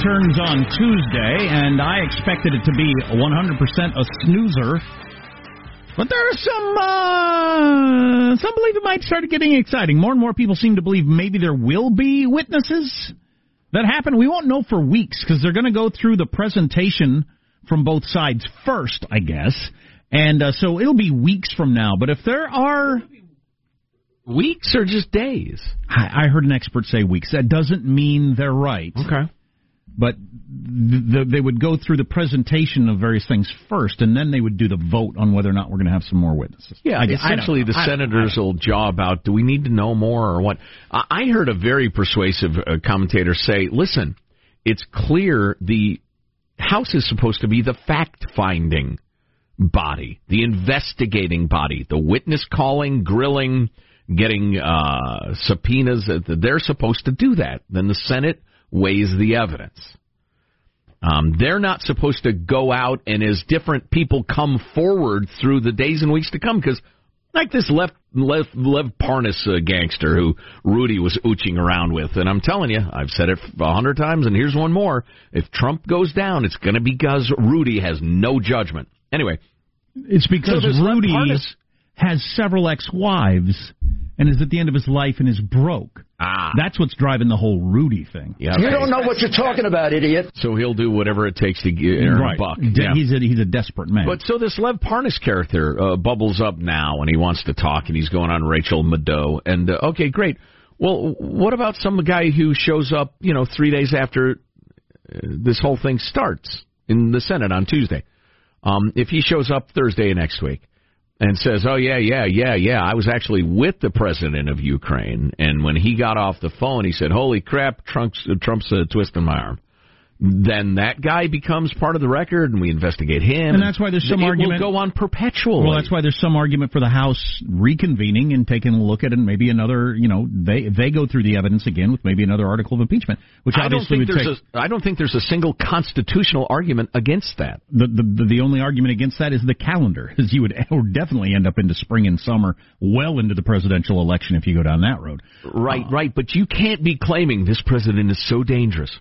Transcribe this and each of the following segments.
returns on Tuesday, and I expected it to be 100% a snoozer. But there are some, uh, some believe it might start getting exciting. More and more people seem to believe maybe there will be witnesses that happen. We won't know for weeks because they're going to go through the presentation from both sides first, I guess. And uh, so it'll be weeks from now. But if there are weeks or just days, I, I heard an expert say weeks. That doesn't mean they're right. Okay. But the, they would go through the presentation of various things first, and then they would do the vote on whether or not we're going to have some more witnesses. Yeah, I, essentially I the senators will jaw about, do we need to know more or what? I heard a very persuasive uh, commentator say, listen, it's clear the House is supposed to be the fact-finding body, the investigating body, the witness calling, grilling, getting uh, subpoenas. They're supposed to do that. Then the Senate weighs the evidence. Um, they're not supposed to go out and as different people come forward through the days and weeks to come because like this left Lev, Lev Parnas uh, gangster who Rudy was ooching around with. And I'm telling you, I've said it a hundred times, and here's one more. If Trump goes down, it's going to be because Rudy has no judgment. Anyway, it's because so Rudy Parnas, has several ex-wives and is at the end of his life and is broke. Ah. That's what's driving the whole Rudy thing. Yeah, you don't know what you're talking about, idiot. So he'll do whatever it takes to get earn right. a buck. De- yeah. He's a he's a desperate man. But so this Lev Parnas character uh, bubbles up now, and he wants to talk, and he's going on Rachel Maddow. And uh, okay, great. Well, what about some guy who shows up, you know, three days after uh, this whole thing starts in the Senate on Tuesday? Um, if he shows up Thursday next week, and says, "Oh yeah, yeah, yeah, yeah, I was actually with the president of Ukraine, and when he got off the phone, he said, "Holy crap, Trump's Trump's uh, twisting my arm." Then that guy becomes part of the record, and we investigate him. And that's why there's some it argument. will go on perpetually. Well, that's why there's some argument for the House reconvening and taking a look at it. And maybe another, you know, they they go through the evidence again with maybe another article of impeachment, which I obviously don't think would there's take. A, I don't think there's a single constitutional argument against that. The, the the only argument against that is the calendar, as you would definitely end up into spring and summer, well into the presidential election if you go down that road. Right, uh, right. But you can't be claiming this president is so dangerous.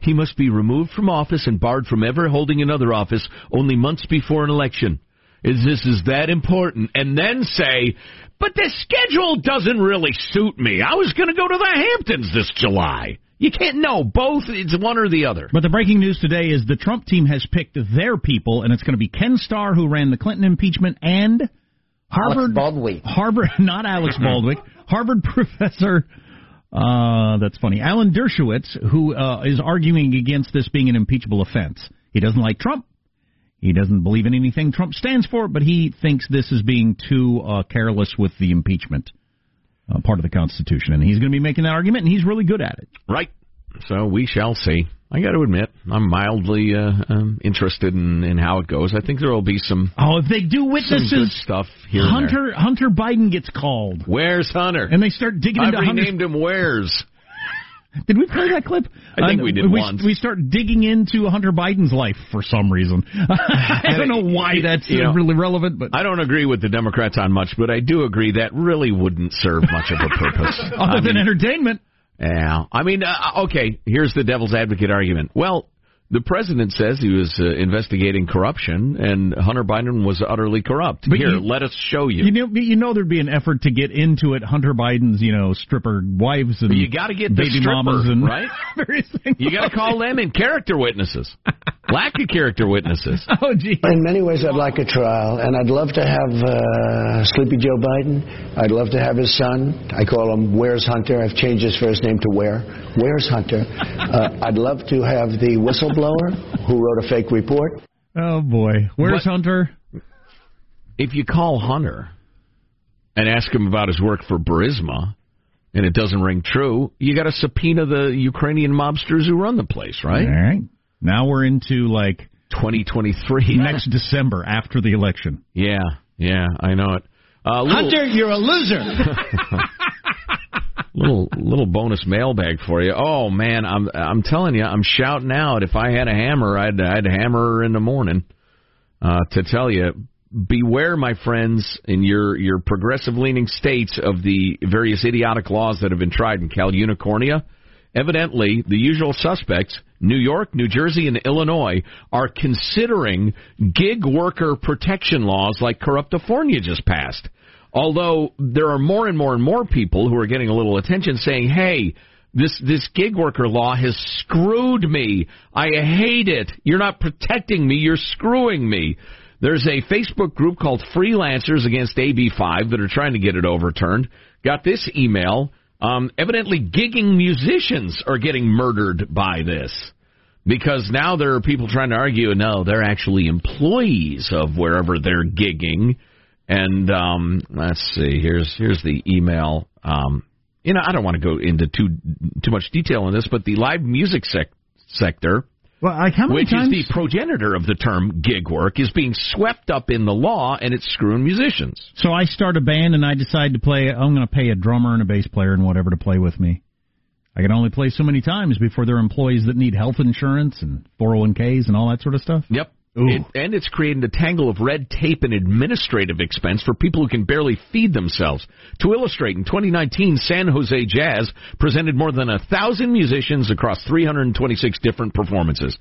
He must be removed from office and barred from ever holding another office only months before an election. Is this is that important? And then say, but the schedule doesn't really suit me. I was going to go to the Hamptons this July. You can't know both. It's one or the other. But the breaking news today is the Trump team has picked their people, and it's going to be Ken Starr, who ran the Clinton impeachment, and Harvard Baldwin. Harvard, not Alec Baldwin, Harvard professor uh, that's funny. Alan Dershowitz, who uh, is arguing against this being an impeachable offense. He doesn't like Trump. He doesn't believe in anything Trump stands for, but he thinks this is being too uh, careless with the impeachment uh, part of the Constitution. And he's going to be making that argument, and he's really good at it. Right. So we shall see. I got to admit, I'm mildly uh, um, interested in, in how it goes. I think there will be some. Oh, if they do witnesses stuff here. Hunter Hunter Biden gets called. Where's Hunter? And they start digging I've into renamed him Where's. Did we play that clip? I think uh, we did we, once. We start digging into Hunter Biden's life for some reason. I don't know why that's you know, really relevant, but I don't agree with the Democrats on much, but I do agree that really wouldn't serve much of a purpose. Other I than mean, entertainment. Yeah, I mean, uh, okay. Here's the devil's advocate argument. Well, the president says he was uh, investigating corruption, and Hunter Biden was utterly corrupt. But Here, you, let us show you. You know, you know, there'd be an effort to get into it. Hunter Biden's, you know, stripper wives and you got to get baby stripper, mamas and right. You got to call them in character witnesses. Lack of character witnesses. Oh, gee. In many ways, I'd like a trial, and I'd love to have uh, Sleepy Joe Biden. I'd love to have his son. I call him Where's Hunter. I've changed his first name to Where. Where's Hunter? Uh, I'd love to have the whistleblower who wrote a fake report. Oh boy, where's but Hunter? If you call Hunter and ask him about his work for Burisma, and it doesn't ring true, you got to subpoena the Ukrainian mobsters who run the place, right? All right. Now we're into like 2023 next December after the election. Yeah, yeah, I know it. Uh, little, Hunter, you're a loser. little little bonus mailbag for you. Oh man, I'm I'm telling you, I'm shouting out. If I had a hammer, I'd I'd hammer her in the morning uh, to tell you. Beware, my friends, in your your progressive leaning states of the various idiotic laws that have been tried in Cal Unicornia Evidently, the usual suspects, New York, New Jersey, and Illinois, are considering gig worker protection laws like Corruptifornia just passed. Although there are more and more and more people who are getting a little attention saying, hey, this this gig worker law has screwed me. I hate it. You're not protecting me. You're screwing me. There's a Facebook group called Freelancers Against AB5 that are trying to get it overturned. Got this email. Um, evidently, gigging musicians are getting murdered by this because now there are people trying to argue no, they're actually employees of wherever they're gigging. And um, let's see, here's here's the email. Um, you know, I don't want to go into too too much detail on this, but the live music sec- sector, well, like which times? is the progenitor of the term gig work, is being swept up in the law, and it's screwing musicians. So I start a band and I decide to play. I'm going to pay a drummer and a bass player and whatever to play with me. I can only play so many times before there are employees that need health insurance and 401ks and all that sort of stuff. Yep. It, and it's creating a tangle of red tape and administrative expense for people who can barely feed themselves. To illustrate, in 2019, San Jose Jazz presented more than a thousand musicians across 326 different performances.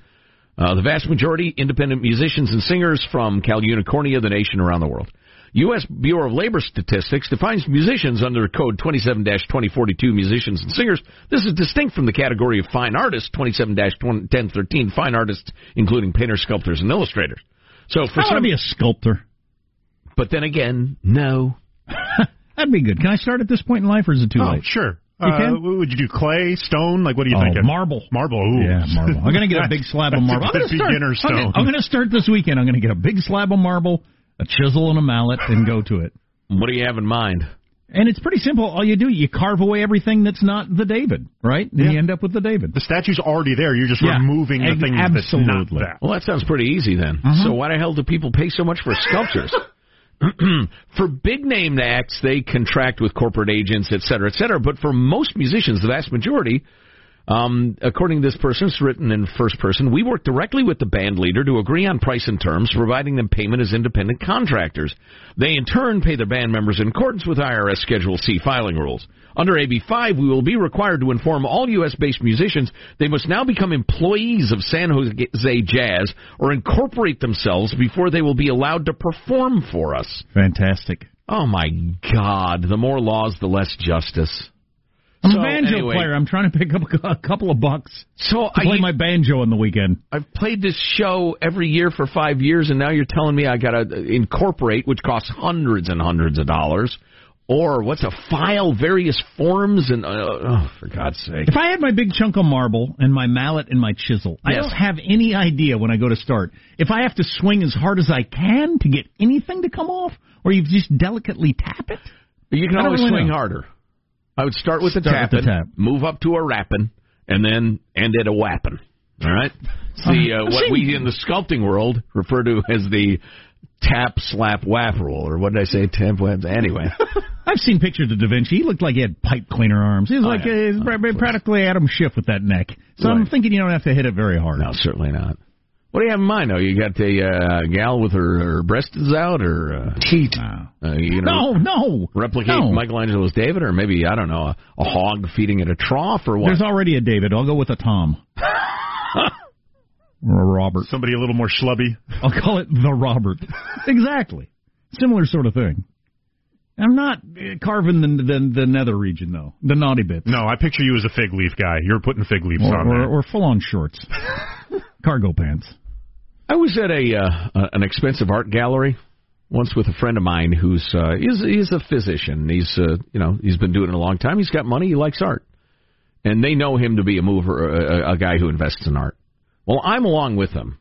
Uh, the vast majority independent musicians and singers from Cal Unicornia, the nation around the world. U.S. Bureau of Labor Statistics defines musicians under code 27-2042 musicians and singers. This is distinct from the category of fine artists 27-1013 fine artists including painters, sculptors, and illustrators. So for I want some, to be a sculptor. but then again, no. That'd be good. Can I start at this point in life, or is it too Oh, late? sure. You uh, can? Would you do clay, stone? Like, what are you Oh, thinking? marble. Marble. Ooh. Yeah, marble. I'm going to get a big slab of marble. I'm going to start. beginner stone. I'm going to start this weekend. I'm going to get a big slab of marble, a chisel, and a mallet, and go to it. What do you have in mind? And it's pretty simple. All you do, you carve away everything that's not the David, right? And Yeah. you end up with the David. The statue's already there. You're just Yeah, removing the ex- things that's not absolutely. that. Well, that sounds pretty easy then. Uh-huh. So why the hell do people pay so much for sculptures? for big name acts, they contract with corporate agents, et cetera, et cetera. But for most musicians, the vast majority, um, according to this person, it's written in first person, we work directly with the band leader to agree on price and terms, providing them payment as independent contractors. They in turn pay their band members in accordance with IRS Schedule C filing rules. Under AB 5, we will be required to inform all U.S. based musicians they must now become employees of San Jose Jazz or incorporate themselves before they will be allowed to perform for us. Fantastic. Oh my God! The more laws, the less justice. I'm So, a banjo anyway. player. I'm trying to pick up a, a couple of bucks So to play my banjo on the weekend. I've played this show every year for five years, and now you're telling me I got to incorporate, which costs hundreds and hundreds of dollars, or what's a file various forms and uh, oh, for God's sake. If I had my big chunk of marble and my mallet and my chisel, I Yes. don't have any idea when I go to start if I have to swing as hard as I can to get anything to come off, or you just delicately tap it. You can I always really swing know. harder. I would start with the Start with tapping, the tap. move up to a rapping, and then end at a whapping. All right. See uh, what we in the sculpting world refer to as the tap slap whap rule, or what did I say? Tap whap. Anyway, I've seen pictures of Da Vinci. He looked like he had pipe cleaner arms. He was Oh, like yeah. uh, pra- practically Adam Schiff with that neck. So I'm thinking you don't have to hit it very hard. no, certainly not. What do you have in mind? though? you got a uh, gal with her, her breasts out, or uh, Teeth. No, uh, you know, no, no. replicate no. Michelangelo's David, or maybe I don't know, a, a hog feeding at a trough, or what? There's already a David. I'll go with a Tom. or a Robert. Somebody a little more schlubby. I'll call it the Robert. exactly. Similar sort of thing. I'm not uh, carving the, the the nether region though. The naughty bit. No, I picture you as a fig leaf guy. You're putting fig leaves Or, on or, there. or full on shorts. Cargo pants. I was at a uh, an expensive art gallery once with a friend of mine who's uh, he's he's a physician. He's uh, you know he's been doing it a long time. He's got money. He likes art, and they know him to be a mover, a, a guy who invests in art. Well, I'm along with him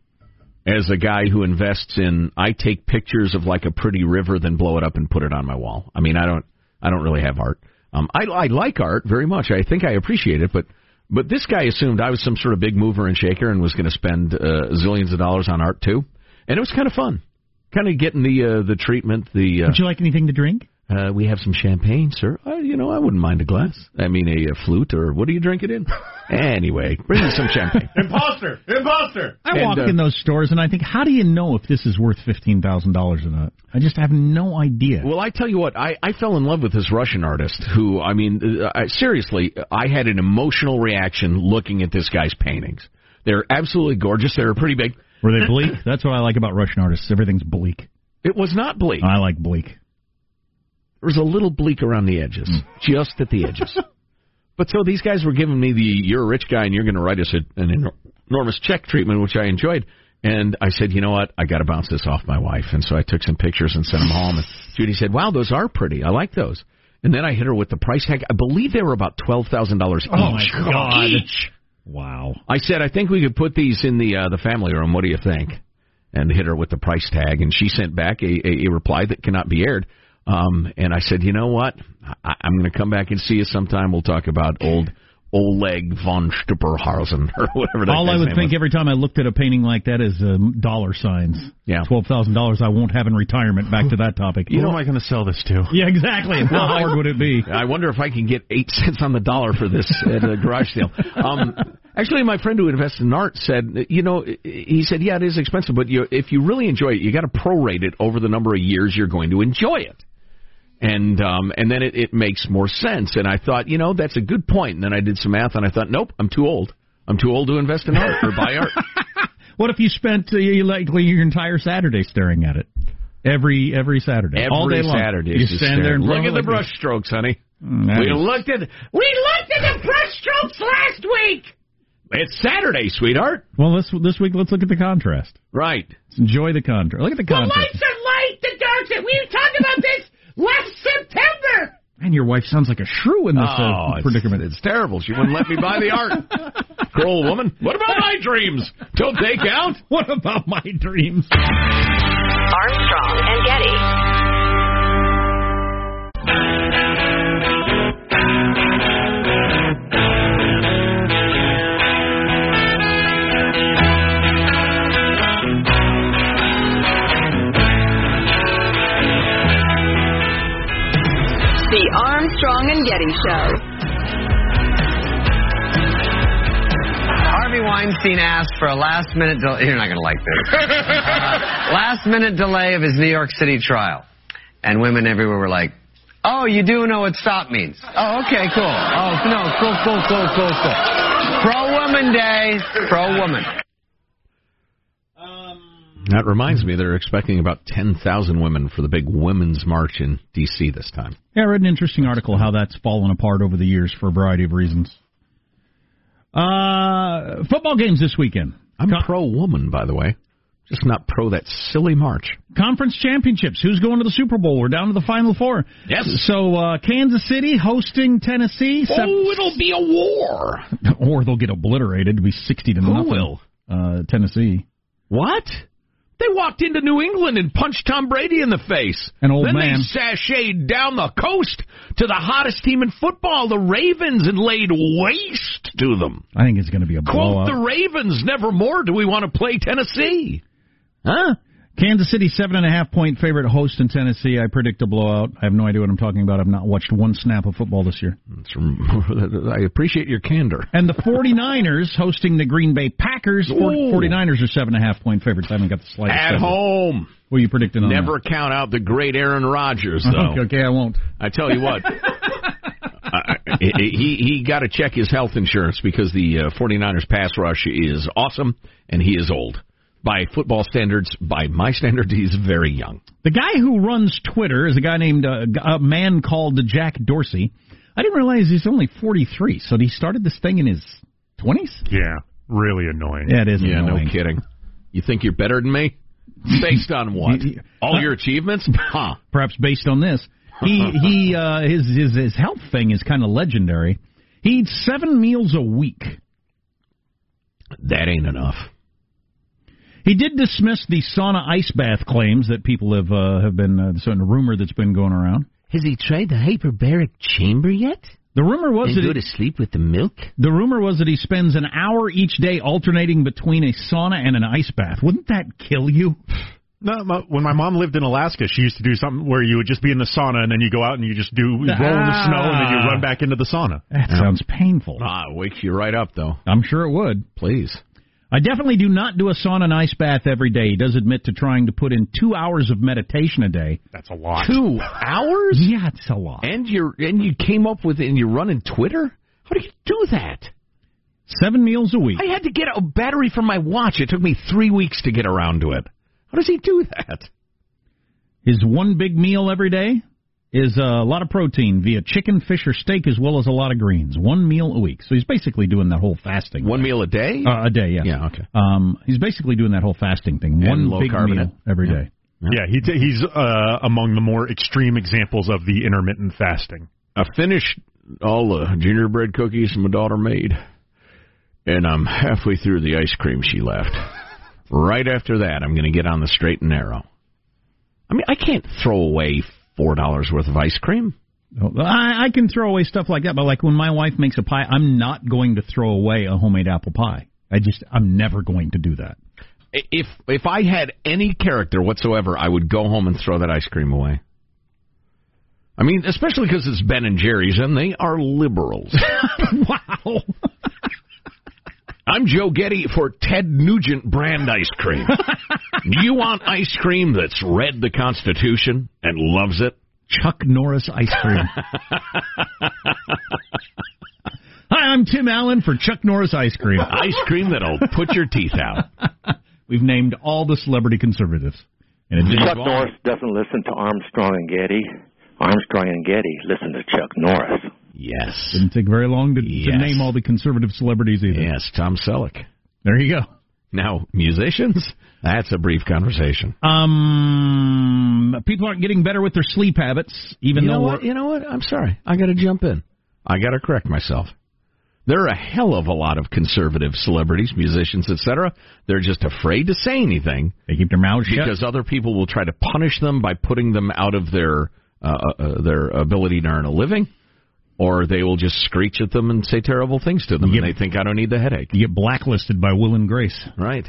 as a guy who invests in. I take pictures of like a pretty river, then blow it up and put it on my wall. I mean, I don't I don't really have art. Um, I I like art very much. I think I appreciate it, but. But this guy assumed I was some sort of big mover and shaker and was going to spend uh, zillions of dollars on art too, and it was kind of fun, kind of getting the uh, the treatment. The uh, Would you like anything to drink? Uh, we have some champagne, sir. Uh, you know, I wouldn't mind a glass. I mean, a, a flute, or what do you drink it in? anyway, bring me some champagne. Imposter! Imposter! I And, walk uh, in those stores and I think, how do you know if this is worth fifteen thousand dollars or not? I just have no idea. Well, I tell you what, I, I fell in love with this Russian artist who, I mean, uh, I, seriously, I had an emotional reaction looking at this guy's paintings. They're absolutely gorgeous. They're pretty big. Were they bleak? That's what I like about Russian artists. Everything's bleak. It was not bleak. I like bleak. There was a little bleak around the edges, just at the edges. but so these guys were giving me the "you're a rich guy and you're going to write us a, an enor- enormous check" treatment, which I enjoyed. And I said, you know what, I got to bounce this off my wife. And so I took some pictures and sent them home. And Judy said, "Wow, those are pretty. I like those." And then I hit her with the price tag. I believe they were about twelve thousand dollars each. Oh, my God. Each. Wow. I said, I think we could put these in the uh, the family room. What do you think? And hit her with the price tag, and she sent back a, a, a reply that cannot be aired. Um, and I said, you know what? I, I'm going to come back and see you sometime. We'll talk about old Oleg von Stupperhausen or whatever. That All I would name think was. every time I looked at a painting like that is um, dollar signs. Yeah. Twelve thousand dollars I won't have in retirement. Back to that topic. Who am I going to sell this to? Yeah, exactly. How hard would it be? I wonder if I can get eight cents on the dollar for this at a garage sale. Um, actually, my friend who invests in art said, you know, he said, yeah, it is expensive, but you, if you really enjoy it, you got to prorate it over the number of years you're going to enjoy it. And um, and then it, it makes more sense. And I thought, you know, that's a good point. And then I did some math, and I thought, nope, I'm too old. I'm too old to invest in art or buy art. What if you spent uh, likely your entire Saturday staring at it? Every every Saturday, Every all day long. Saturday, you stand there and look at the brush strokes, honey. Mm, We looked at we looked at the brush strokes last week. It's Saturday, sweetheart. Well, this this week let's look at the contrast. Right. Let's enjoy the contrast. Look at the contrast. are light, the darks. We talked last September. And your wife sounds like a shrew in this uh, Oh, it's, predicament. it's terrible. She wouldn't let me buy the art. Cruel woman. What about my dreams? Don't they count? What about my dreams? Armstrong and Getty. Getty Show. Harvey Weinstein asked for a last minute delay. You're not going to like this. last minute delay of his New York City trial. And women everywhere were like, oh, you do know what stop means. Oh, okay, cool. Oh, no, cool, cool, cool, cool, cool. Pro Woman Day. Pro Woman. That reminds me, they're expecting about 10,000 women for the big Women's March in D.C. this time. Yeah, I read an interesting article how that's fallen apart over the years for a variety of reasons. Uh, football games this weekend. I'm Con- pro woman, by the way. Just not pro that silly march. Conference championships. Who's going to the Super Bowl? We're down to the Final Four. Yes. So uh, Kansas City hosting Tennessee. Sep- Oh, it'll be a war. or they'll get obliterated to be sixty to Who nothing. will? Uh, Tennessee. What? They walked into New England and punched Tom Brady in the face. An old then man. they sashayed down the coast to the hottest team in football, the Ravens, and laid waste to them. I think it's going to be a Quote blowout. the Ravens, nevermore do we want to play Tennessee. Huh? Kansas City seven and a half point favorite host in Tennessee. I predict a blowout. I have no idea what I'm talking about. I've not watched one snap of football this year. From- I appreciate your candor. And the 49ers hosting the Green Bay Packers. Ooh. 49ers are seven and a half point favorites. I haven't got the slightest. At idea. home. What are you predicting on Never count out the great Aaron Rodgers, though. Okay, okay, I won't. I tell you what. uh, he he got to check his health insurance because the uh, 49ers pass rush is awesome and he is old. By football standards, by my standards, he's very young. The guy who runs Twitter is a guy named uh, a man called Jack Dorsey. I didn't realize he's only 43. So he started this thing in his 20s. Yeah, really annoying. Yeah, it is. Yeah, annoying. no kidding. You think you're better than me? Based on what? Y- y- All your achievements? Huh. perhaps based on this. He he uh, his his his health thing is kind of legendary. He eats seven meals a week. That ain't enough. He did dismiss the sauna ice bath claims that people have uh, have been uh, certain rumor that's been going around. Has he tried the hyperbaric chamber yet? The rumor was And that go he, to sleep with the milk? the rumor was that he spends an hour each day alternating between a sauna and an ice bath. Wouldn't that kill you? No, my, when my mom lived in Alaska, she used to do something where you would just be in the sauna and then you go out and you just do you roll in the snow and then you run back into the sauna. That sounds painful. Ah, it wakes you right up, though. I'm sure it would. Please. I definitely do not do a sauna and ice bath every day. He does admit to trying to put in two hours of meditation a day. That's a lot. Two hours? Yeah, it's a lot. And you're and you came up with it and you're running Twitter? How do you do that? Seven meals a week. I had to get a battery for my watch. It took me three weeks to get around to it. How does he do that? His one big meal every day is a lot of protein via chicken, fish, or steak, as well as a lot of greens. One meal a week. So he's basically doing that whole fasting. One thing. meal a day? Uh, a day, yeah. Yeah, okay. Um, he's basically doing that whole fasting thing. And One low big carbonate. meal every Yeah. day. Yeah, he, he's uh, among the more extreme examples of the intermittent fasting. I finished all the gingerbread cookies my daughter made, and I'm halfway through the ice cream she left. right after that, I'm going to get on the straight and narrow. I mean, I can't throw away four dollars worth of ice cream. I, I can throw away stuff like that, but like when my wife makes a pie, I'm not going to throw away a homemade apple pie. I just, I'm never going to do that. If if I had any character whatsoever, I would go home and throw that ice cream away. I mean, especially because it's Ben and Jerry's, and they are liberals. wow. I'm Joe Getty for Ted Nugent brand ice cream. Do you want ice cream that's read the Constitution and loves it? Chuck Norris ice cream. Hi, I'm Tim Allen for Chuck Norris ice cream. Ice cream that'll put your teeth out. We've named all the celebrity conservatives. And it didn't Chuck Norris doesn't listen to Armstrong and Getty. Armstrong and Getty listen to Chuck Norris. Yes. Didn't take very long to, Yes. to name all the conservative celebrities either. Yes, Tom Selleck. There you go. Now, musicians? That's a brief conversation. Um, people aren't getting better with their sleep habits, even you though know what? You know what? I'm sorry. I got to jump in. I got to correct myself. There are a hell of a lot of conservative celebrities, musicians, etc. They're just afraid to say anything they keep their mouths shut. because other people will try to punish them by putting them out of their uh, uh, their ability to earn a living, or they will just screech at them and say terrible things to them, You and get- they think I don't need the headache. You get blacklisted by Will and Grace. Right.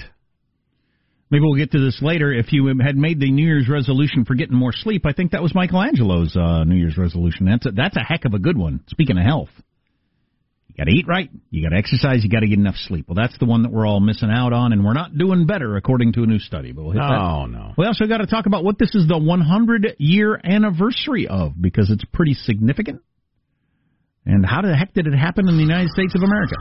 Maybe we'll get to this later. If you had made the New Year's resolution for getting more sleep, I think that was Michelangelo's uh, New Year's resolution. That's a, that's a heck of a good one. Speaking of health, you got to eat right, you got to exercise, you got to get enough sleep. Well, that's the one that we're all missing out on, and we're not doing better according to a new study. But we'll hit that. Oh no. We also got to talk about what this is the 100 year anniversary of because it's pretty significant. And how the heck did it happen in the United States of America?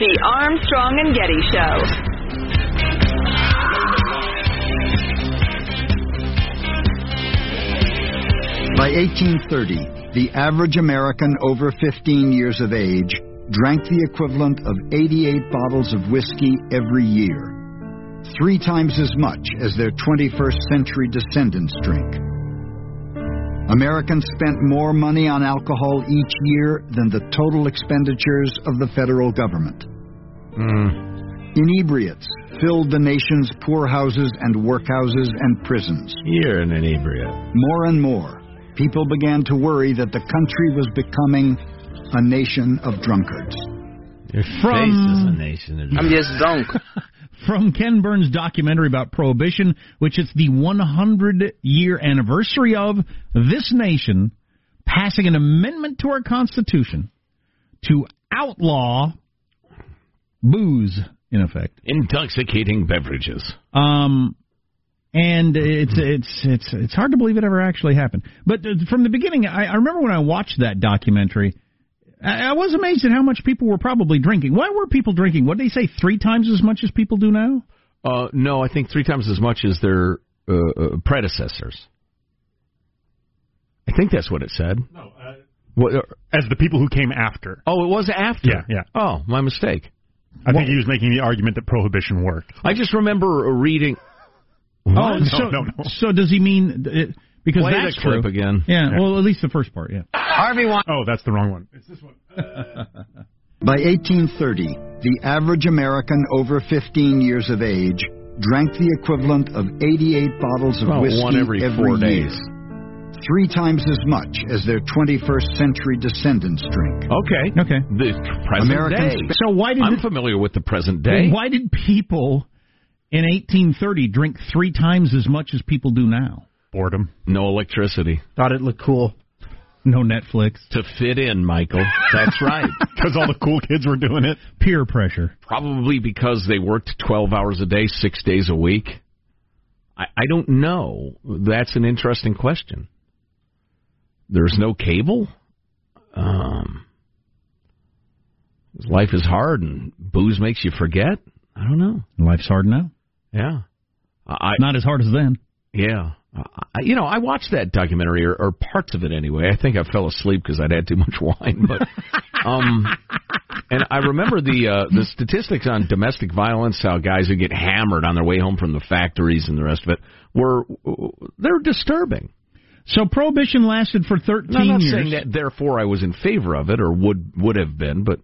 The Armstrong and Getty Show. By 1830, the average American over 15 years of age drank the equivalent of 88 bottles of whiskey every year, three times as much as their 21st century descendants drink. Americans spent more money on alcohol each year than the total expenditures of the federal government. Hmm. Inebriates filled the nation's poorhouses and workhouses and prisons. You're an inebriate. More and more, people began to worry that the country was becoming a nation of drunkards. Your From- face is a nation of I'm just drunk. from Ken Burns' documentary about Prohibition, which is the 100 year anniversary of this nation passing an amendment to our Constitution to outlaw booze, in effect. intoxicating beverages. Um, and it's it's it's it's hard to believe it ever actually happened. But uh, from the beginning, I, I remember when I watched that documentary. I I was amazed at how much people were probably drinking. Why were people drinking? What did they say? Three times as much as people do now? Uh, no, I think three times as much as their uh, uh, predecessors. I think that's what it said. No, uh, What, uh, as the people who came after. oh, it was after. Yeah, yeah. Oh, my mistake. I think he was making the argument that prohibition worked. I just remember reading. Oh, No, so, no, no. so does he mean uh, because Play that's the clip true. again. Yeah, Yeah. well, at least the first part. Yeah. Harvey Weinstein. Oh, that's the wrong one. It's this one. Uh, By 1830, the average American over 15 years of age drank the equivalent of 88 bottles of Well, whiskey one every four year, days. three times as much as their 21st century descendants drink. Okay. Okay. The present Americans day. So why did I'm it- familiar with the present day. Why did people in 1830 drink three times as much as people do now? Boredom. No electricity. Thought it looked cool. No Netflix. To fit in, Michael. That's right. Because all the cool kids were doing it. Peer pressure. Probably because they worked 12 hours a day, six days a week. I, I don't know. That's an interesting question. There's no cable. Um, life is hard and booze makes you forget. I don't know. Life's hard now. Yeah. I, Not as hard as then. Yeah. I, you know, I watched that documentary, or, or parts of it anyway. I think I fell asleep because I'd had too much wine. But, um, and I remember the uh, the statistics on domestic violence, how guys who get hammered on their way home from the factories and the rest of it were they're disturbing. So prohibition lasted for 13 Now, I'm not years. saying that therefore I was in favor of it or would would have been, but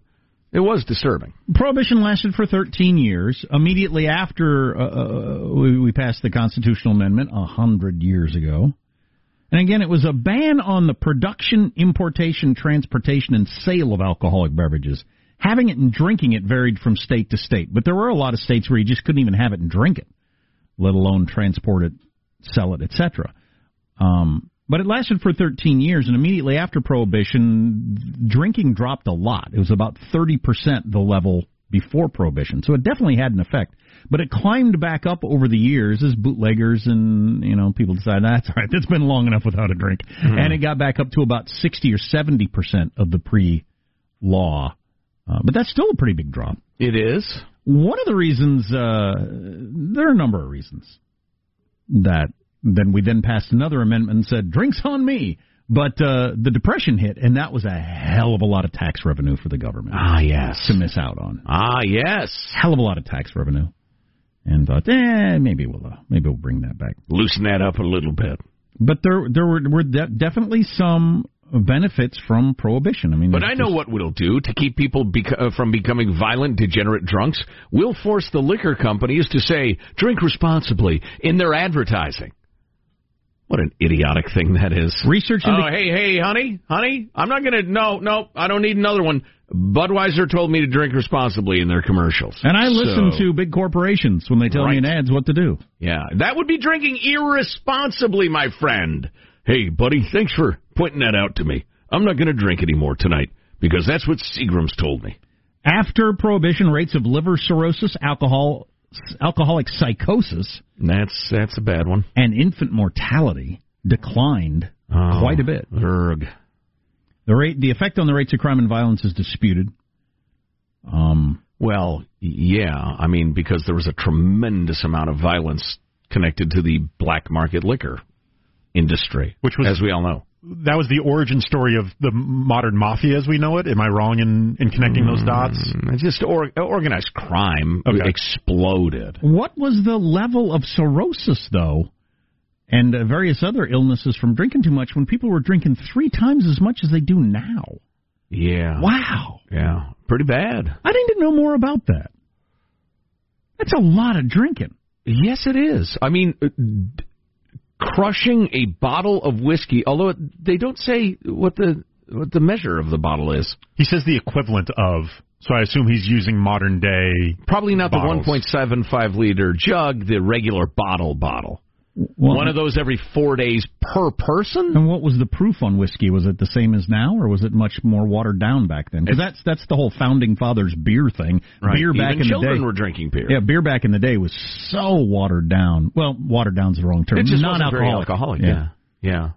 it was disturbing. Prohibition lasted for 13 years. Immediately after uh, uh, we, we passed the constitutional amendment a hundred years ago, and again, it was a ban on the production, importation, transportation, and sale of alcoholic beverages. Having it and drinking it varied from state to state, but there were a lot of states where you just couldn't even have it and drink it, let alone transport it, sell it, etc. Um, but it lasted for 13 years, and immediately after Prohibition, drinking dropped a lot. It was about 30% the level before Prohibition, so it definitely had an effect. But it climbed back up over the years as bootleggers and you know people decided that's all right, that's been long enough without a drink, and it got back up to about 60 or 70 percent of the pre-law. Uh, but that's still a pretty big drop. It is. One of the reasons, uh, there are a number of reasons that then we then passed another amendment and said drinks on me. But uh, the depression hit, and that was a hell of a lot of tax revenue for the government Ah, yes. to miss out on. Ah, yes. Hell of a lot of tax revenue, and thought, eh, maybe we'll uh, maybe we'll bring that back. Loosen that up a little bit. But there there were, were de- definitely some benefits from prohibition. I mean, But I know just- what we'll do to keep people bec- uh, from becoming violent, degenerate drunks. We'll force the liquor companies to say, drink responsibly in their advertising. What an idiotic thing that is. Research Oh, hey, hey, honey, honey, I'm not going to, no, no, I don't need another one. Budweiser told me to drink responsibly in their commercials. And I listen So- to big corporations when they tell me in ads what to do. Yeah, that would be drinking irresponsibly, my friend. Hey, buddy, thanks for pointing that out to me. I'm not going to drink anymore tonight because that's what Seagram's told me. After prohibition, rates of liver cirrhosis, alcohol, alcoholic psychosis, That's that's a bad one. and infant mortality declined Oh, quite a bit. Erg. The rate, the effect on the rates of crime and violence is disputed. Um, Well, yeah, I mean because there was a tremendous amount of violence connected to the black market liquor industry, Which was- as we all know. That was the origin story of the modern mafia as we know it. Am I wrong in, in connecting those dots? Mm, It's just or, organized crime Okay. exploded. what was the level of cirrhosis, though, and uh, various other illnesses from drinking too much when people were drinking three times as much as they do now? Yeah. Wow. Yeah. Pretty bad. I need to know more about that. That's a lot of drinking. Yes, it is. I mean, uh, d- crushing a bottle of whiskey, although they don't say what the what the measure of the bottle is. He says the equivalent of. So I assume he's using modern day. Probably not Bottles. the 1.75 liter jug, the regular bottle bottle. Well, One of those every four days per person. And what was the proof on whiskey? Was it the same as now, or was it much more watered down back then? Because that's that's the whole founding fathers beer thing. Beer back Even in the children day, were drinking beer. yeah, beer back in the day was so watered down. Well, watered down's the wrong term. it just wasn't very Non-alcoholic. alcoholic. Yeah, yeah.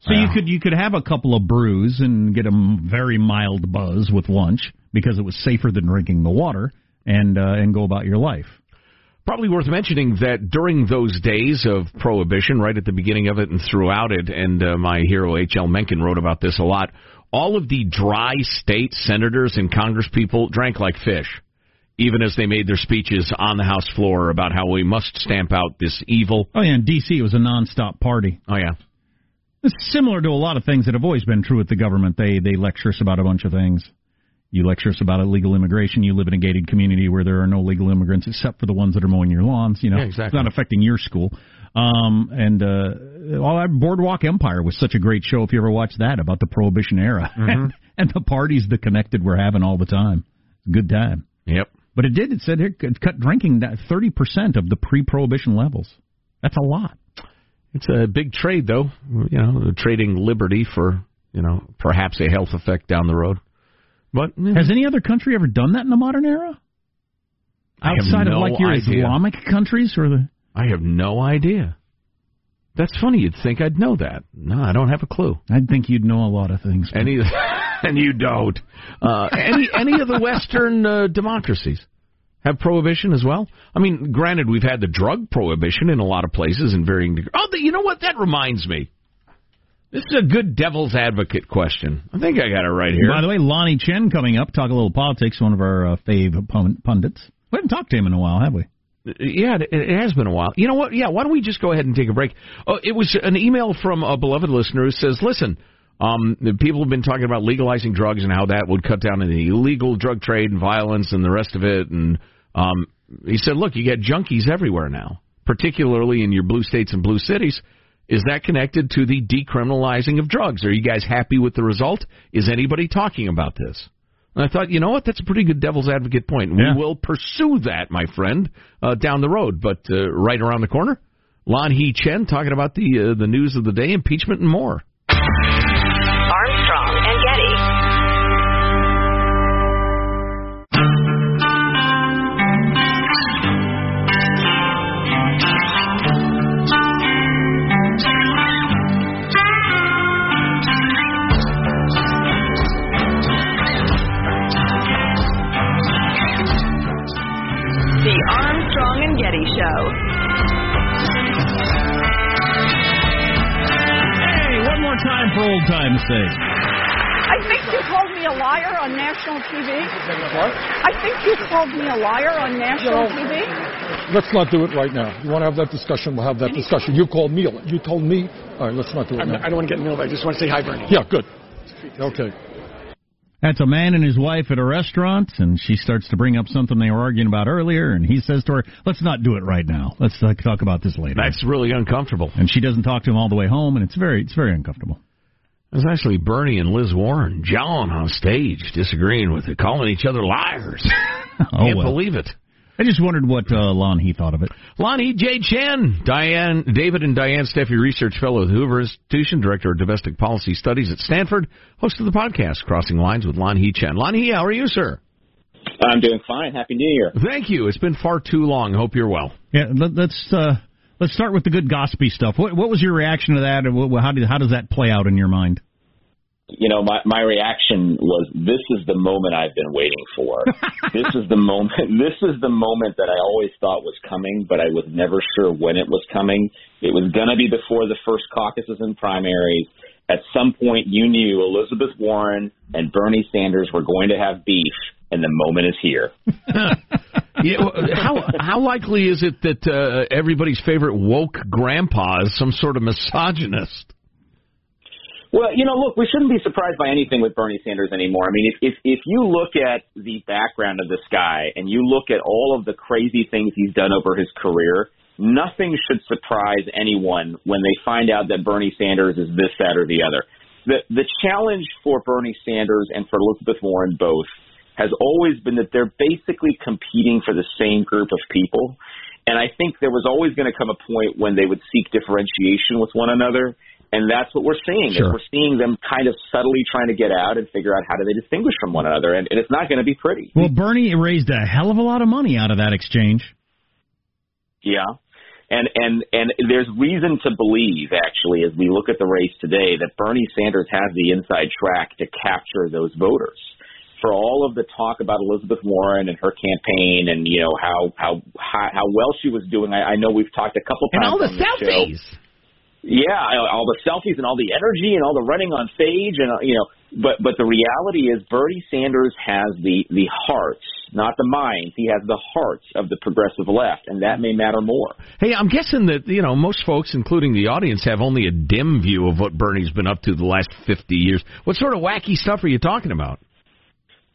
So you could you could have a couple of brews and get a very mild buzz with lunch because it was safer than drinking the water and uh, and go about your life. Probably worth mentioning that during those days of prohibition, right at the beginning of it and throughout it, and uh, my hero H.L. Mencken wrote about this a lot. All of the dry state senators and congresspeople drank like fish, even as they made their speeches on the House floor about how we must stamp out this evil. Oh yeah, in D.C. it was a nonstop party. Oh yeah, It's similar to a lot of things that have always been true with the government. They they lecture us about a bunch of things. You lecture us about illegal immigration. You live in a gated community where there are no legal immigrants except for the ones that are mowing your lawns. You know, Yeah, exactly. it's not affecting your school. Um, and uh, all that Boardwalk Empire was such a great show. If you ever watched that about the Prohibition era and, and the parties the connected were having all the time, good time. Yep. But it did. It said it cut drinking thirty percent of the pre-prohibition levels. That's a lot. It's a big trade, though. You know, trading liberty for you know perhaps a health effect down the road. But Has any other country ever done that in the modern era? Outside no of like your idea. Islamic countries or the I have no idea. That's funny. You'd think I'd know that. No, I don't have a clue. I'd think you'd know a lot of things. Any, and you don't. Uh, any any of the Western uh, democracies have prohibition as well. I mean, granted, we've had the drug prohibition in a lot of places in varying degrees. Oh, the, you know what? That reminds me. This is a good devil's advocate question. I think I got it right here. By the way, Lanhee Chen coming up, talk a little politics. One of our uh, fave pun- pundits. We haven't talked to him in a while, have we? Yeah, it, has been a while. You know what? Yeah, why don't we just go ahead and take a break? Oh, it was an email from a beloved listener who says, "Listen, um, the people have been talking about legalizing drugs and how that would cut down on the illegal drug trade and violence and the rest of it." And um, he said, "Look, you got junkies everywhere now, particularly in your blue states and blue cities." Is that connected to the decriminalizing of drugs? Are you guys happy with the result? Is anybody talking about this? And I thought, you know what, that's a pretty good devil's advocate point. Yeah. We will pursue that, my friend, uh, down the road. But uh, right around the corner, Lanhee Chen talking about the uh, the news of the day, impeachment, and more. Time for old time's sake. I think you called me a liar on national TV. What? I think you called me a liar on national TV. Let's not do it right now. You want to have that discussion? We'll have that discussion. You called me. You told me. All right, let's not do it now. I don't want to get in the middle. I just want to say hi, Bernie. Yeah, good. Okay. That's a man and his wife at a restaurant, and she starts to bring up something they were arguing about earlier, and he says to her, "Let's not do it right now. Let's uh, talk about this later." That's really uncomfortable. and she doesn't talk to him all the way home, and it's very, it's very uncomfortable. It was actually Bernie and Liz Warren, John on stage, disagreeing with it, calling each other liars. Oh Can't well. believe it. I just wondered what uh, Lanhee thought of it. Lanhee J. Chen, Diane, David and Diane Steffy Research Fellow at the Hoover Institution, Director of Domestic Policy Studies at Stanford, host of the podcast Crossing Lines with Lanhee Chen. Lon Hee, how are you, sir? I'm doing fine. Happy New Year. Thank you. It's been far too long. Hope you're well. Yeah, let, let's uh, let's start with the good gossipy stuff. What what was your reaction to that, and how did how does that play out in your mind? You know, my my reaction was, "This is the moment I've been waiting for. this is the moment. This is the moment that I always thought was coming, but I was never sure when it was coming. It was going to be before the first caucuses and primaries. At some point, you knew Elizabeth Warren and Bernie Sanders were going to have beef, and the moment is here." Yeah, how how likely is it that uh, everybody's favorite woke grandpa is some sort of misogynist? Well, you know, look, we shouldn't be surprised by anything with Bernie Sanders anymore. I mean, if if if you look at the background of this guy and you look at all of the crazy things he's done over his career, nothing should surprise anyone when they find out that Bernie Sanders is this, that, or the other. The the challenge for Bernie Sanders and for Elizabeth Warren both has always been that they're basically competing for the same group of people. And I think there was always going to come a point when they would seek differentiation with one another. And that's what we're seeing. is Sure. We're seeing them kind of subtly trying to get out and figure out how do they distinguish from one another. And, and it's not going to be pretty. Well, Bernie raised a hell of a lot of money out of that exchange. Yeah. And and and there's reason to believe actually as we look at the race today that Bernie Sanders has the inside track to capture those voters. For all of the talk about Elizabeth Warren and her campaign and you know how how how, how well she was doing, I, I know we've talked a couple And times all the on this show. selfies. Yeah, all the selfies and all the energy and all the running on stage and uh, you know, but but the reality is Bernie Sanders has the the hearts, not the minds. He has the hearts of the progressive left, and that may matter more. Hey, I'm guessing that you know most folks, including the audience, have only a dim view of what Bernie's been up to the last 50 years. What sort of wacky stuff are you talking about?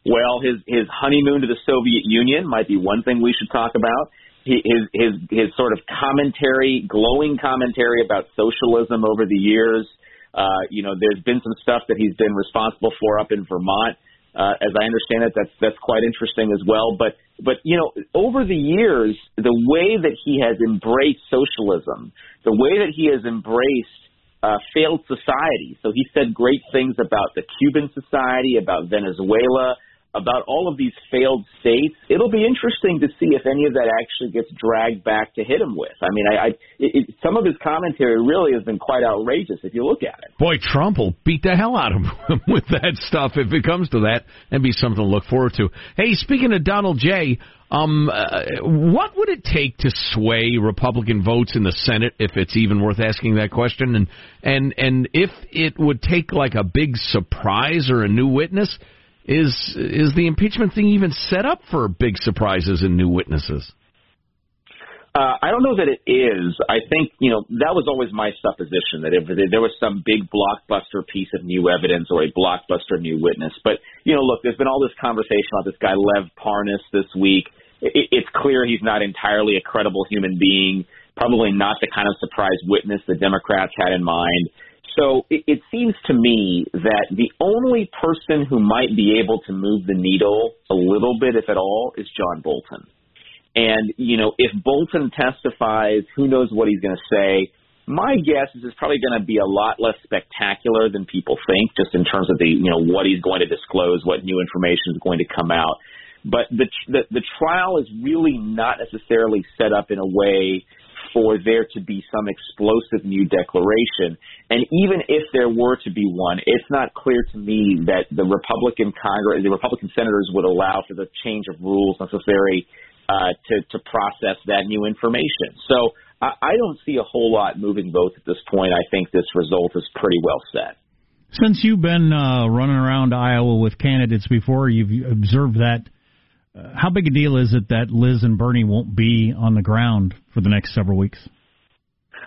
Well, his his honeymoon to the Soviet Union might be one thing we should talk about. His his his sort of commentary, glowing commentary about socialism over the years. Uh, you know, there's been some stuff that he's been responsible for up in Vermont. Uh, as I understand it, that's that's quite interesting as well. But but you know, over the years, the way that he has embraced socialism, the way that he has embraced uh, failed society. So he said great things about the Cuban society, about Venezuela, about all of these failed states. It'll be interesting to see if any of that actually gets dragged back to hit him with. I mean, I, I it, it, some of his commentary really has been quite outrageous if you look at it. Boy, Trump will beat the hell out of him with that stuff if it comes to that, and be something to look forward to. Hey, speaking of Donald J. Um, uh, what would it take to sway Republican votes in the Senate, if it's even worth asking that question? And and and if it would take like a big surprise or a new witness, is is the impeachment thing even set up for big surprises and new witnesses? Uh, I don't know that it is. I think you know that was always my supposition that if there was some big blockbuster piece of new evidence or a blockbuster new witness. But you know, look, there's been all this conversation about this guy Lev Parnas this week. It, it's clear he's not entirely a credible human being. Probably not the kind of surprise witness the Democrats had in mind. So it, it seems to me that the only person who might be able to move the needle a little bit, if at all, is John Bolton. And, you know, if Bolton testifies, who knows what he's going to say. My guess is it's probably going to be a lot less spectacular than people think, just in terms of the, you know, what he's going to disclose, what new information is going to come out. But the, the, the trial is really not necessarily set up in a way for there to be some explosive new declaration. And even if there were to be one, it's not clear to me that the Republican Congress, the Republican senators would allow for the change of rules necessary uh, to to process that new information. So I, I don't see a whole lot moving both at this point. I think this result is pretty well set. Since you've been uh, running around Iowa with candidates before, you've observed that. How big a deal is it that Liz and Bernie won't be on the ground for the next several weeks?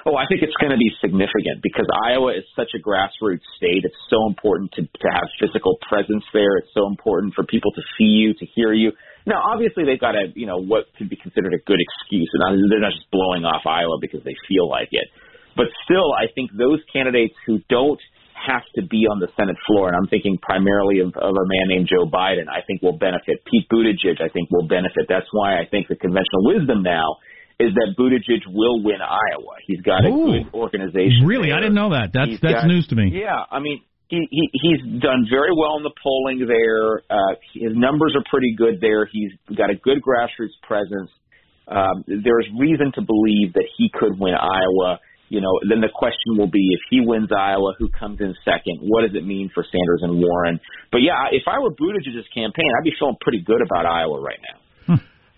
Oh, I think it's going to be significant because Iowa is such a grassroots state. It's so important to, to have physical presence there. It's so important for people to see you, to hear you. Now, obviously, they've got a you know what could be considered a good excuse, and they're not just blowing off Iowa because they feel like it. But still, I think those candidates who don't have to be on the Senate floor, and I'm thinking primarily of, of a man named Joe Biden, I think will benefit. Pete Buttigieg, I think will benefit. That's why I think the conventional wisdom now is that Buttigieg will win Iowa. He's got a Ooh, good organization. Really, there. I didn't know that. That's He's that's got, news to me. Yeah, I mean, he, he he's done very well in the polling there. Uh, his numbers are pretty good there. He's got a good grassroots presence. Um, there's reason to believe that he could win Iowa. You know, then the question will be if he wins Iowa, who comes in second? What does it mean for Sanders and Warren? But yeah, if I were Buttigieg's campaign, I'd be feeling pretty good about Iowa right now.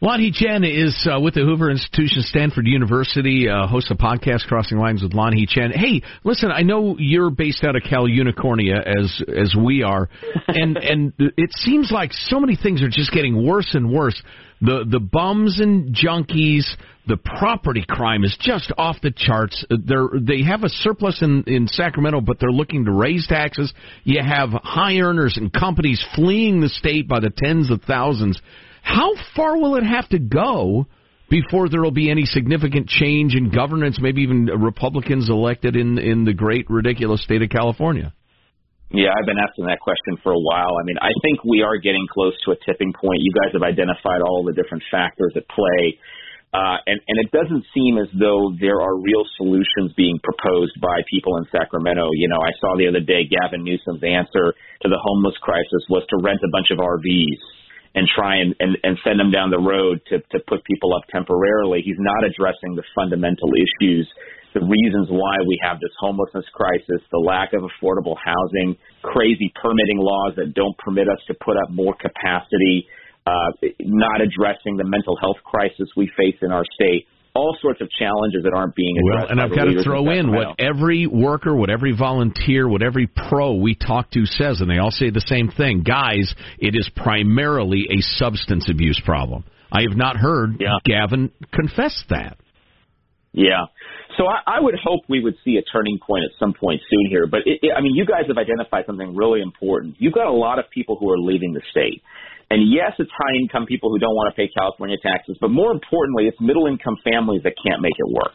Lanhee Chen is uh, with the Hoover Institution, Stanford University, uh, hosts a podcast, Crossing Lines with Lanhee Chen. Hey, listen, I know you're based out of Cal Unicornia as as we are, and and it seems like so many things are just getting worse and worse. The the bums and junkies, the property crime is just off the charts. They're they have a surplus in in Sacramento, but they're looking to raise taxes. You have high earners and companies fleeing the state by the tens of thousands. How far will it have to go before there will be any significant change in governance, maybe even Republicans elected in in the great ridiculous state of California? Yeah, I've been asking that question for a while. I mean, I think we are getting close to a tipping point. You guys have identified all the different factors at play. Uh, and, and it doesn't seem as though there are real solutions being proposed by people in Sacramento. You know, I saw the other day Gavin Newsom's answer to the homeless crisis was to rent a bunch of RVs and try and, and, and send them down the road to, to put people up temporarily. He's not addressing the fundamental issues, the reasons why we have this homelessness crisis, the lack of affordable housing, crazy permitting laws that don't permit us to put up more capacity, uh, not addressing the mental health crisis we face in our state all sorts of challenges that aren't being addressed. Well, and I've got to throw in what every worker, what every volunteer, what every pro we talk to says, and they all say the same thing. Guys, it is primarily a substance abuse problem. I have not heard yeah. Gavin confess that. Yeah. So I, I would hope we would see a turning point at some point soon here. But it, it, I mean, you guys have identified something really important. You've got a lot of people who are leaving the state. And yes, it's high income people who don't want to pay California taxes, but more importantly, it's middle income families that can't make it work.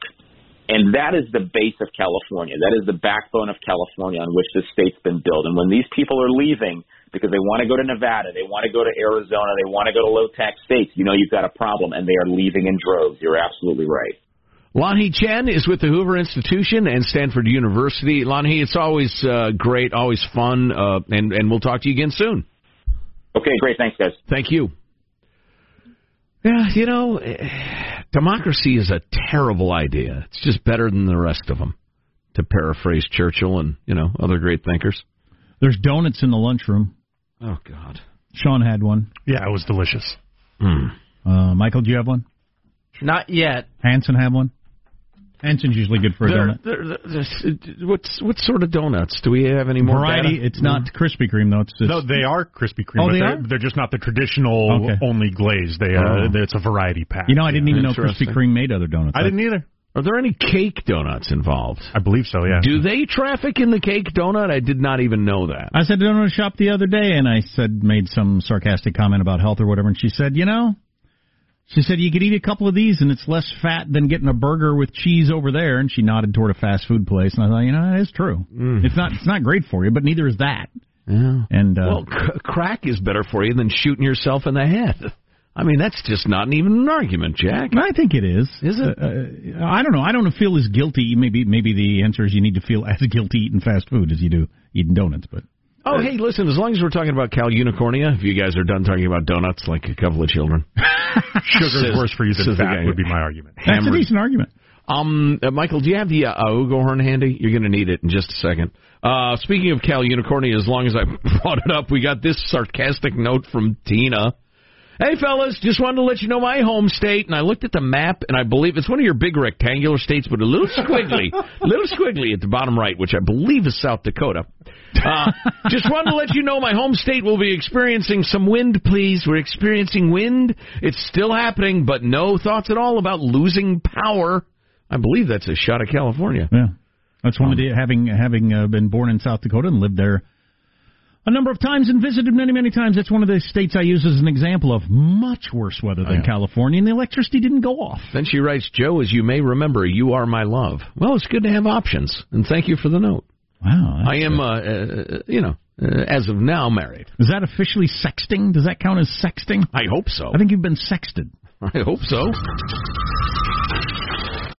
And that is the base of California. That is the backbone of California on which this state's been built. And when these people are leaving because they want to go to Nevada, they want to go to Arizona, they want to go to low tax states, you know you've got a problem, and they are leaving in droves. You're absolutely right. Lanhee Chen is with the Hoover Institution and Stanford University. Lanhee, it's always uh, great, always fun, uh, and and we'll talk to you again soon. Okay, great. Thanks, guys. Thank you. Yeah, you know, democracy is a terrible idea. It's just better than the rest of them, to paraphrase Churchill and you know other great thinkers. There's donuts in the lunchroom. Oh God, Sean had one. Yeah, it was delicious. Mm. Uh, Michael, do you have one? Not yet. Hanson have one. Hanson's usually good for a There- donut. there- there's- what's what sort of donuts? Do we have any more Variety. data? It's not Krispy Kreme though. It's just No, they are Krispy Kreme. Oh, but they they're, are? they're just not the traditional Okay. only glaze. They uh, Oh. it's a variety pack. You know, I didn't even know Krispy Interesting. Kreme made other donuts. I didn't either. Are there any cake donuts involved? I believe so. Yeah. Do they traffic in the cake donut? I did not even know that. I said to donut shop the other day, and I said made some sarcastic comment about health or whatever, and she said, you know, she said you could eat a couple of these and it's less fat than getting a burger with cheese over there. And she nodded toward a fast food place, and I thought, you know, that is true. It's not it's not great for you, but neither is that. Yeah. And uh, Well, c- crack is better for you than shooting yourself in the head. I mean, that's just not even an argument, Jack. I think it is. Is it? Uh, uh, I don't know. I don't feel as guilty. Maybe maybe the answer is you need to feel as guilty eating fast food as you do eating donuts. But Oh, hey, listen, as long as we're talking about Cal Unicornia, if you guys are done talking about donuts like a couple of children. Sugar Says- is worse for you than says the fat would be my argument. that's a Hammered. decent argument. Um, uh, Michael, do you have the uh, Ugo horn handy? You're going to need it in just a second. Uh, speaking of Cal Unicornia, as long as I brought it up, we got this sarcastic note from Tina. Hey, fellas, just wanted to let you know my home state, and I looked at the map, and I believe it's one of your big rectangular states, but a little squiggly, a little squiggly at the bottom right, which I believe is South Dakota. Uh, just wanted to let you know my home state will be experiencing some wind, please. We're experiencing wind. It's still happening, but no thoughts at all about losing power. I believe that's a shot at California. Yeah, that's one of the having having uh, been born in South Dakota and lived there a number of times and visited many many times. It's one of the states I use as an example of much worse weather than. California, and the electricity didn't go off. Then she writes, Joe, as you may remember, you are my love. Well, it's good to have options, and thank you for the note. Wow, I am, uh, uh, you know, uh, as of now, married. Is that officially sexting? Does that count as sexting? I hope so. I think you've been sexted. I hope so.